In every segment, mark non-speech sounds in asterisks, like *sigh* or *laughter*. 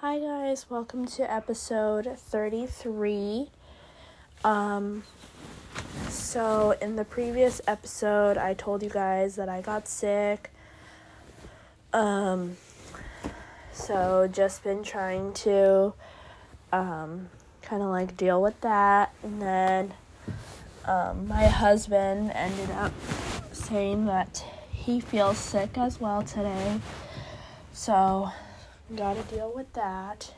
Hi guys, welcome to episode 33. Um so in the previous episode I told you guys that I got sick. Um so just been trying to um kind of like deal with that and then um, my husband ended up saying that he feels sick as well today. So gotta deal with that.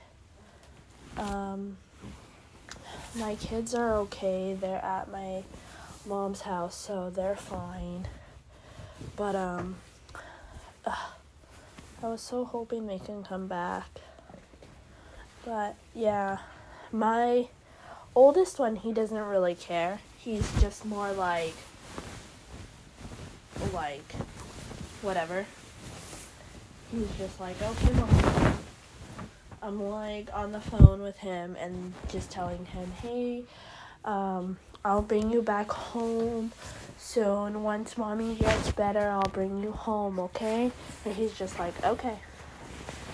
Um, my kids are okay. They're at my mom's house, so they're fine. But um, ugh, I was so hoping they can come back. But yeah, my oldest one, he doesn't really care. He's just more like, like, whatever he's just like, okay, mom. I'm like on the phone with him and just telling him, hey, um, I'll bring you back home soon. Once mommy gets better, I'll bring you home, okay? And he's just like, okay,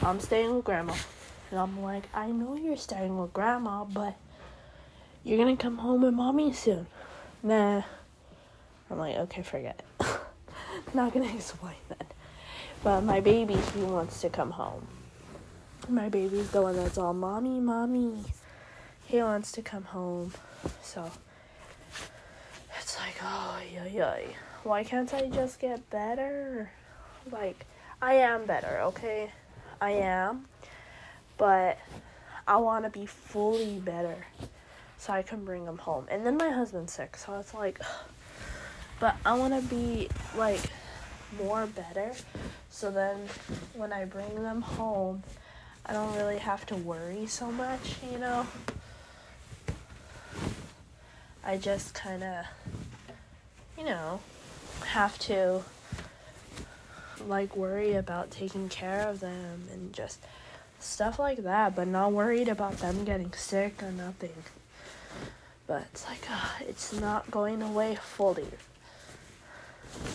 I'm staying with grandma. And I'm like, I know you're staying with grandma, but you're gonna come home with mommy soon. Nah. I'm like, okay, forget it. *laughs* Not gonna *laughs* explain that. But my baby, he wants to come home. My baby's the one that's all, Mommy, Mommy. He wants to come home. So it's like, oh, yeah, yeah. Why can't I just get better? Like, I am better, okay? I am. But I want to be fully better so I can bring him home. And then my husband's sick, so it's like, *sighs* but I want to be like more better so then when I bring them home, I don't really have to worry so much, you know? I just kind of, you know, have to like worry about taking care of them and just stuff like that, but not worried about them getting sick or nothing. But it's like, uh, it's not going away fully.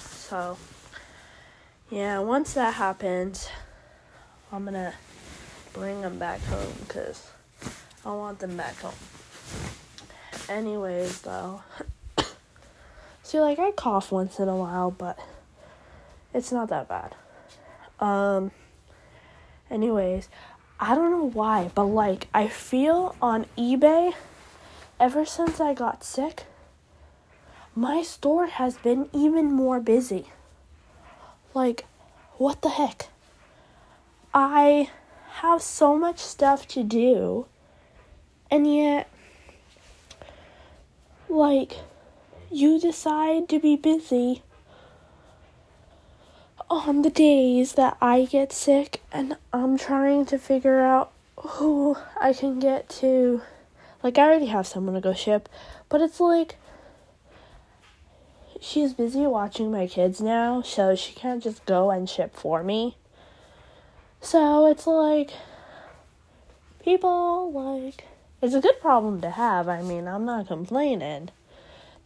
So, yeah, once that happens, I'm gonna bring them back home because I want them back home. Anyways, though, *coughs* see, like I cough once in a while, but it's not that bad. Um, anyways, I don't know why, but like I feel on eBay ever since I got sick, my store has been even more busy. Like, what the heck? I have so much stuff to do, and yet, like, you decide to be busy on the days that I get sick, and I'm trying to figure out who I can get to. Like, I already have someone to go ship, but it's like, she's busy watching my kids now, so she can't just go and ship for me. So it's like people like it's a good problem to have. I mean, I'm not complaining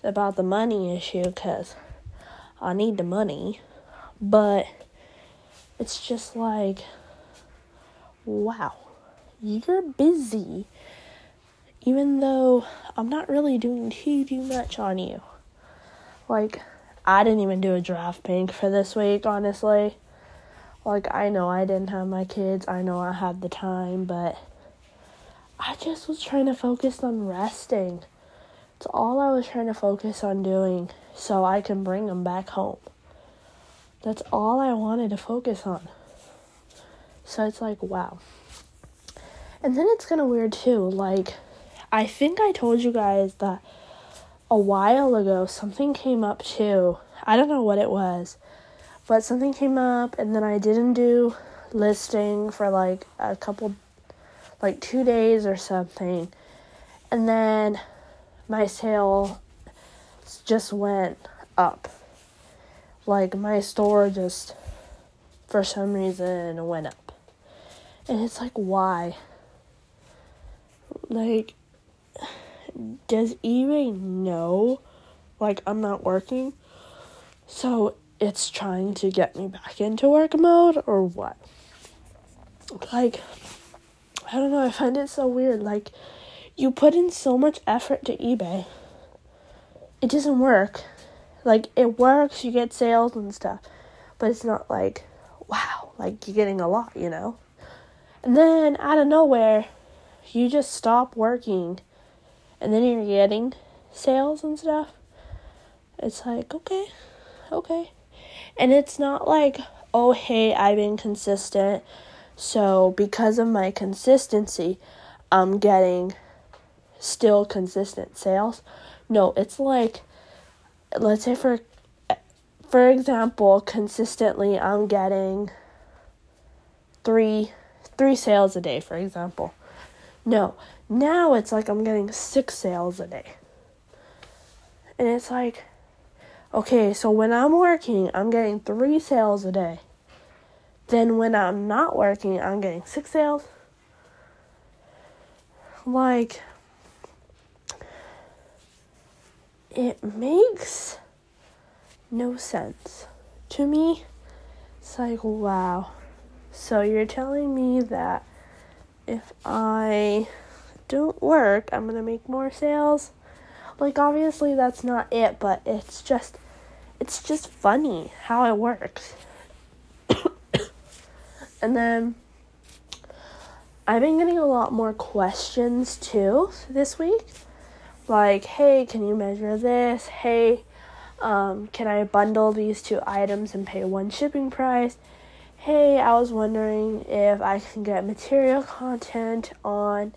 about the money issue cuz I need the money, but it's just like wow. You're busy even though I'm not really doing too too much on you. Like, I didn't even do a draft pink for this week, honestly. Like, I know I didn't have my kids, I know I had the time, but I just was trying to focus on resting. It's all I was trying to focus on doing so I can bring them back home. That's all I wanted to focus on. So it's like, wow. And then it's kind of weird too. Like, I think I told you guys that a while ago something came up too. I don't know what it was, but something came up and then I didn't do listing for like a couple like 2 days or something. And then my sale just went up. Like my store just for some reason went up. And it's like why? Like does eBay know like I'm not working? So it's trying to get me back into work mode or what? Like I don't know, I find it so weird. Like, you put in so much effort to eBay, it doesn't work. Like, it works, you get sales and stuff, but it's not like, wow, like you're getting a lot, you know? And then out of nowhere, you just stop working and then you're getting sales and stuff. It's like, okay, okay. And it's not like, oh, hey, I've been consistent. So because of my consistency, I'm getting still consistent sales. No, it's like, let's say for for example, consistently I'm getting three three sales a day, for example. No, now it's like I'm getting six sales a day. And it's like, okay, so when I'm working, I'm getting three sales a day. Then when I'm not working, I'm getting six sales. Like, it makes no sense. To me, it's like, wow. So you're telling me that if I don't work, I'm going to make more sales? Like obviously that's not it, but it's just it's just funny how it works. *coughs* and then I've been getting a lot more questions too this week. Like, hey, can you measure this? Hey, um, can I bundle these two items and pay one shipping price? Hey, I was wondering if I can get material content on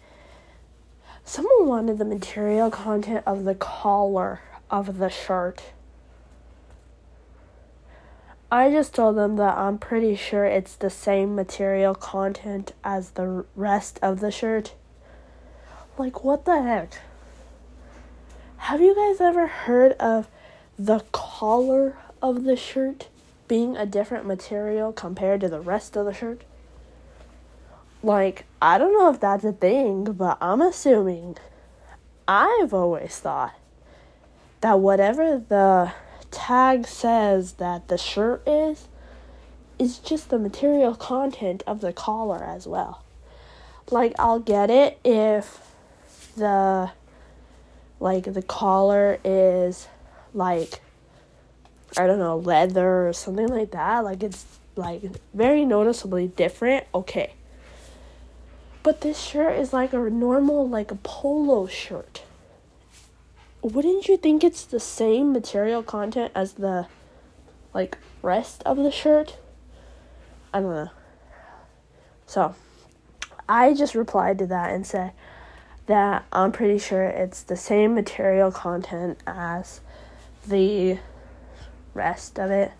Someone wanted the material content of the collar of the shirt. I just told them that I'm pretty sure it's the same material content as the rest of the shirt. Like, what the heck? Have you guys ever heard of the collar of the shirt being a different material compared to the rest of the shirt? Like, I don't know if that's a thing, but I'm assuming. I've always thought that whatever the tag says that the shirt is, is just the material content of the collar as well. Like, I'll get it if the like the collar is like I don't know, leather or something like that, like it's like very noticeably different, okay. But this shirt is like a normal, like a polo shirt. Wouldn't you think it's the same material content as the like rest of the shirt? I don't know. So, I just replied to that and said that I'm pretty sure it's the same material content as the rest of it.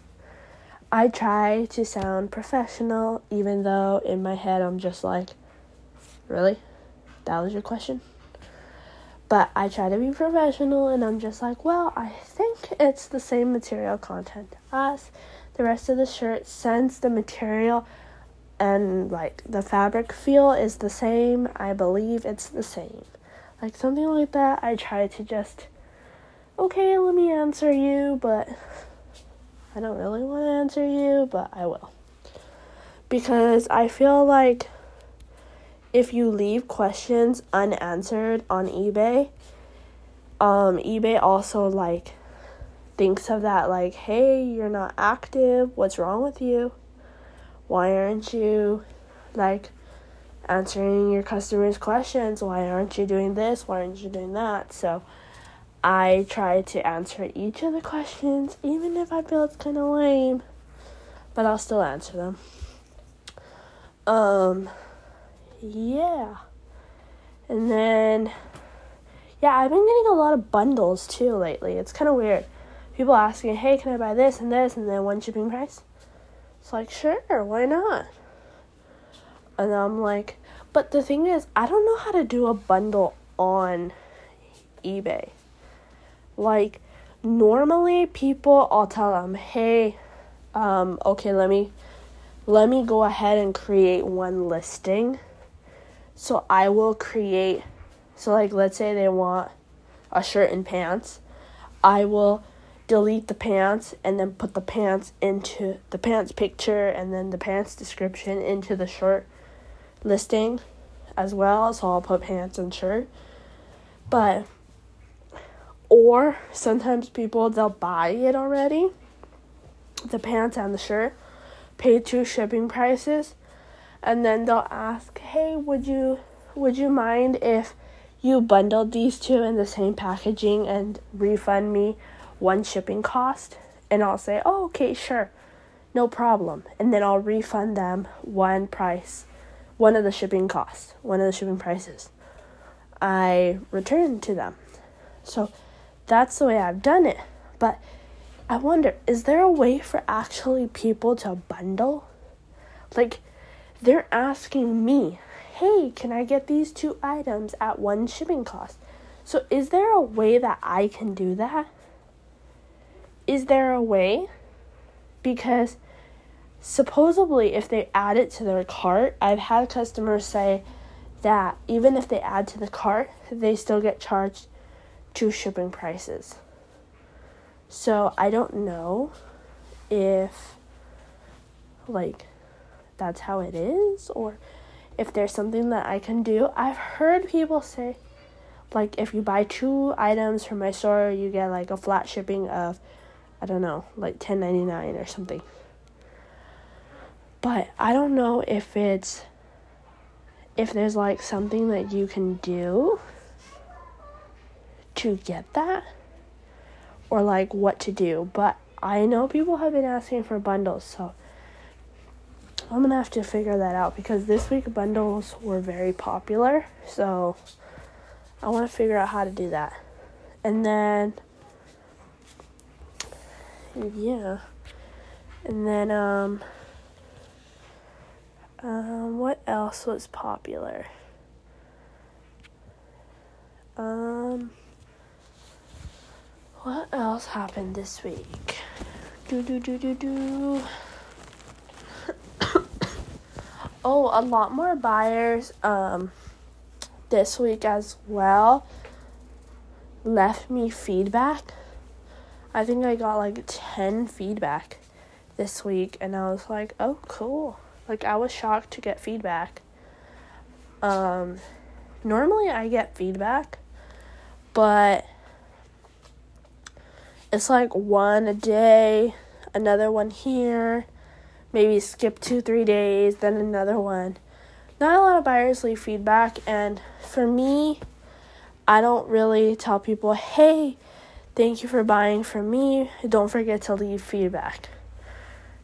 I try to sound professional, even though in my head I'm just like, Really? That was your question? But I try to be professional and I'm just like, well, I think it's the same material content as the rest of the shirt since the material and like the fabric feel is the same. I believe it's the same. Like something like that. I try to just, okay, let me answer you, but I don't really want to answer you, but I will. Because I feel like if you leave questions unanswered on eBay, um, eBay also like thinks of that like, hey, you're not active. What's wrong with you? Why aren't you like answering your customers' questions? Why aren't you doing this? Why aren't you doing that? So I try to answer each of the questions, even if I feel it's kind of lame, but I'll still answer them. Um, yeah. And then, yeah, I've been getting a lot of bundles too lately. It's kind of weird. People asking, hey, can I buy this and this and then one shipping price? It's like, sure, why not? And I'm like, but the thing is, I don't know how to do a bundle on eBay. Like, normally people, I'll tell them, hey, um, okay, let me, let me go ahead and create one listing so I will create, so like let's say they want a shirt and pants. I will delete the pants and then put the pants into the pants picture and then the pants description into the shirt listing as well, so I'll put pants and shirt. But or sometimes people they'll buy it already, the pants and the shirt, pay two shipping prices, and then they'll ask, "Hey, would you would you mind if you bundled these two in the same packaging and refund me one shipping cost?" And I'll say, "Oh, okay, sure." No problem. And then I'll refund them one price, one of the shipping costs, one of the shipping prices. I return to them. So that's the way I've done it. But I wonder, is there a way for actually people to bundle? Like, they're asking me, hey, can I get these two items at one shipping cost? So, is there a way that I can do that? Is there a way? Because supposedly, if they add it to their cart, I've had customers say that even if they add to the cart, they still get charged two shipping prices. So I don't know if like that's how it is or if there's something that I can do. I've heard people say like if you buy two items from my store, you get like a flat shipping of I don't know, like 10.99 or something. But I don't know if it's if there's like something that you can do to get that or like what to do. But I know people have been asking for bundles, so I'm gonna have to figure that out because this week bundles were very popular. So I want to figure out how to do that. And then, yeah. And then, um, um, what else was popular? Um, what else happened this week? Do do do do do. Oh, a lot more buyers um this week as well left me feedback. I think I got like 10 feedback this week and I was like, "Oh, cool." Like I was shocked to get feedback. Um normally I get feedback, but it's like one a day, another one here, maybe skip two, three days, then another one. Not a lot of buyers leave feedback, and for me, I don't really tell people, hey, thank you for buying from me. Don't forget to leave feedback.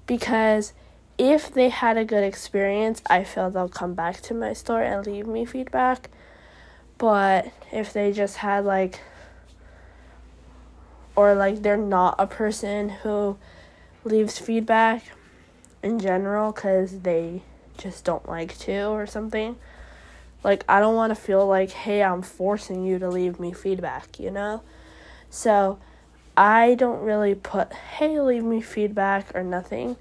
Because if they had a good experience, I feel they'll come back to my store and leave me feedback. But if they just had like or like they're not a person who leaves feedback in general because they just don't like to or something. Like, I don't want to feel like, hey, I'm forcing you to leave me feedback, you know? So, I don't really put, hey, leave me feedback or nothing.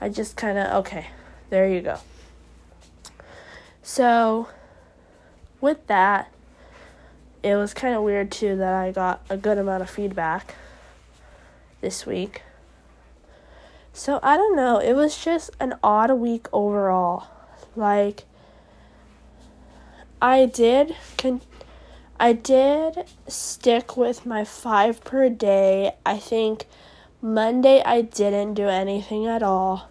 I just kind of, okay, there you go. So, with that, it was kind of weird too that I got a good amount of feedback this week. So I don't know, it was just an odd week overall. Like I did con- I did stick with my 5 per day. I think Monday I didn't do anything at all.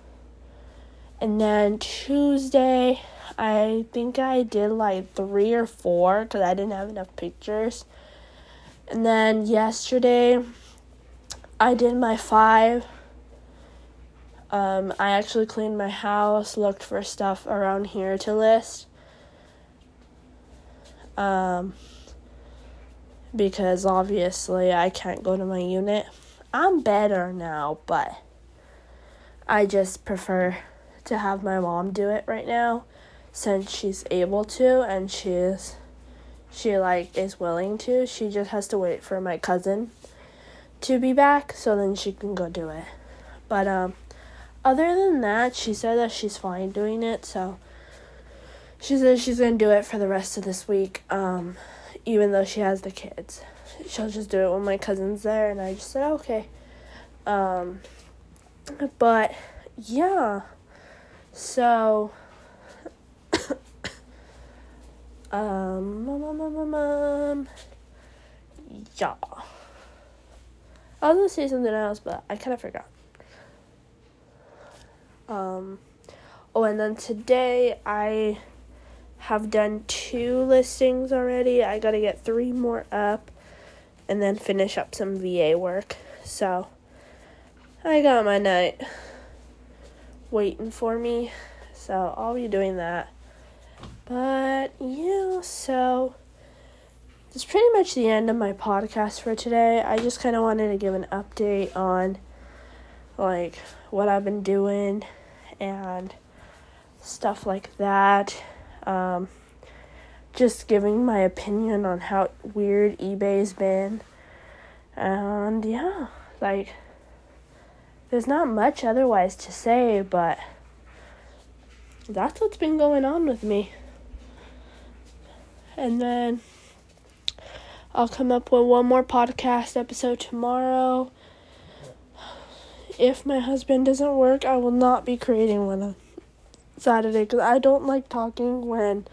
And then Tuesday I think I did like three or four because I didn't have enough pictures. And then yesterday, I did my five. Um, I actually cleaned my house, looked for stuff around here to list. Um, because obviously I can't go to my unit. I'm better now, but I just prefer to have my mom do it right now since she's able to and she's she like is willing to. She just has to wait for my cousin to be back so then she can go do it. But um other than that, she said that she's fine doing it, so she says she's gonna do it for the rest of this week, um, even though she has the kids. She'll just do it when my cousin's there and I just said okay. Um but yeah. So *coughs* Um, um, um, um, um, yeah. I was gonna say something else, but I kind of forgot. Um, oh, and then today I have done two listings already. I gotta get three more up and then finish up some VA work. So I got my night waiting for me. So I'll be doing that. But yeah, so that's pretty much the end of my podcast for today. I just kind of wanted to give an update on like what I've been doing and stuff like that. Um, just giving my opinion on how weird eBay's been. And yeah, like there's not much otherwise to say, but that's what's been going on with me. And then I'll come up with one more podcast episode tomorrow. If my husband doesn't work, I will not be creating one on Saturday because I don't like talking when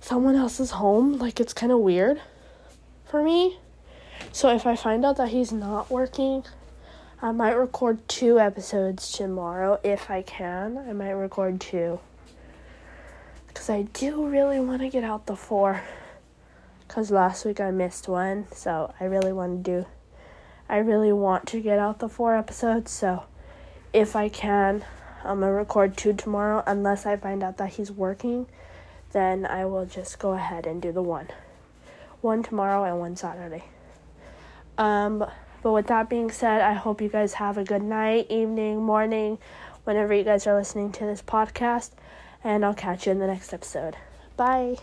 someone else is home. Like, it's kind of weird for me. So, if I find out that he's not working, I might record two episodes tomorrow if I can. I might record two. Because I do really want to get out the four because last week I missed one, so I really want to do. I really want to get out the four episodes, so if I can, I'm gonna record two tomorrow. Unless I find out that he's working, then I will just go ahead and do the one. One tomorrow and one Saturday. Um, but with that being said, I hope you guys have a good night, evening, morning, whenever you guys are listening to this podcast, and I'll catch you in the next episode. Bye.